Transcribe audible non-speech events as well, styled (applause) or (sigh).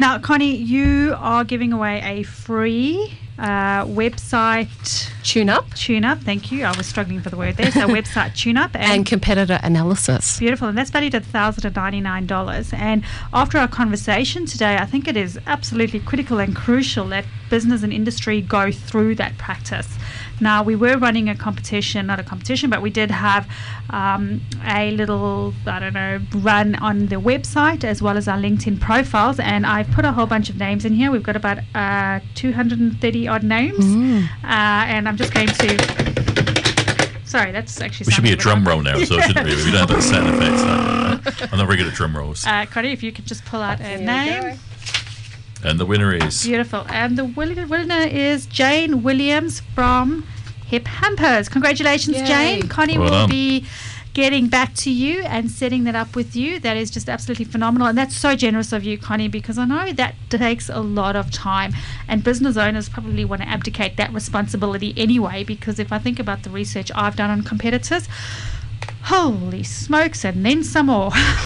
Now, Connie, you are giving away a free uh, website Tune up tune up. Thank you. I was struggling for the word there. So, (laughs) website tune up and competitor analysis. Beautiful, and that's valued at $1,099. And after our conversation today, I think it is absolutely critical and crucial that business and industry go through that practice. Now, we were running a competition, not a competition, but we did have um, a little, I don't know, run on the website as well as our LinkedIn profiles. And I've put a whole bunch of names in here. We've got about uh, 230 odd names. Mm. Uh, and I'm just going to. Sorry, that's actually. We should be a drum roll now, so it shouldn't be. (laughs) We don't have that sound effects. No, no. I'm not very good at drum rolls. Uh, Connie, if you could just pull out a Here name. And the winner is. Beautiful. And the winner is Jane Williams from Hip Hampers. Congratulations, Yay. Jane. Connie Well will done. be getting back to you and setting that up with you. That is just absolutely phenomenal. And that's so generous of you, Connie, because I know that takes a lot of time. And business owners probably want to abdicate that responsibility anyway, because if I think about the research I've done on competitors, holy smokes, and then some more. (laughs)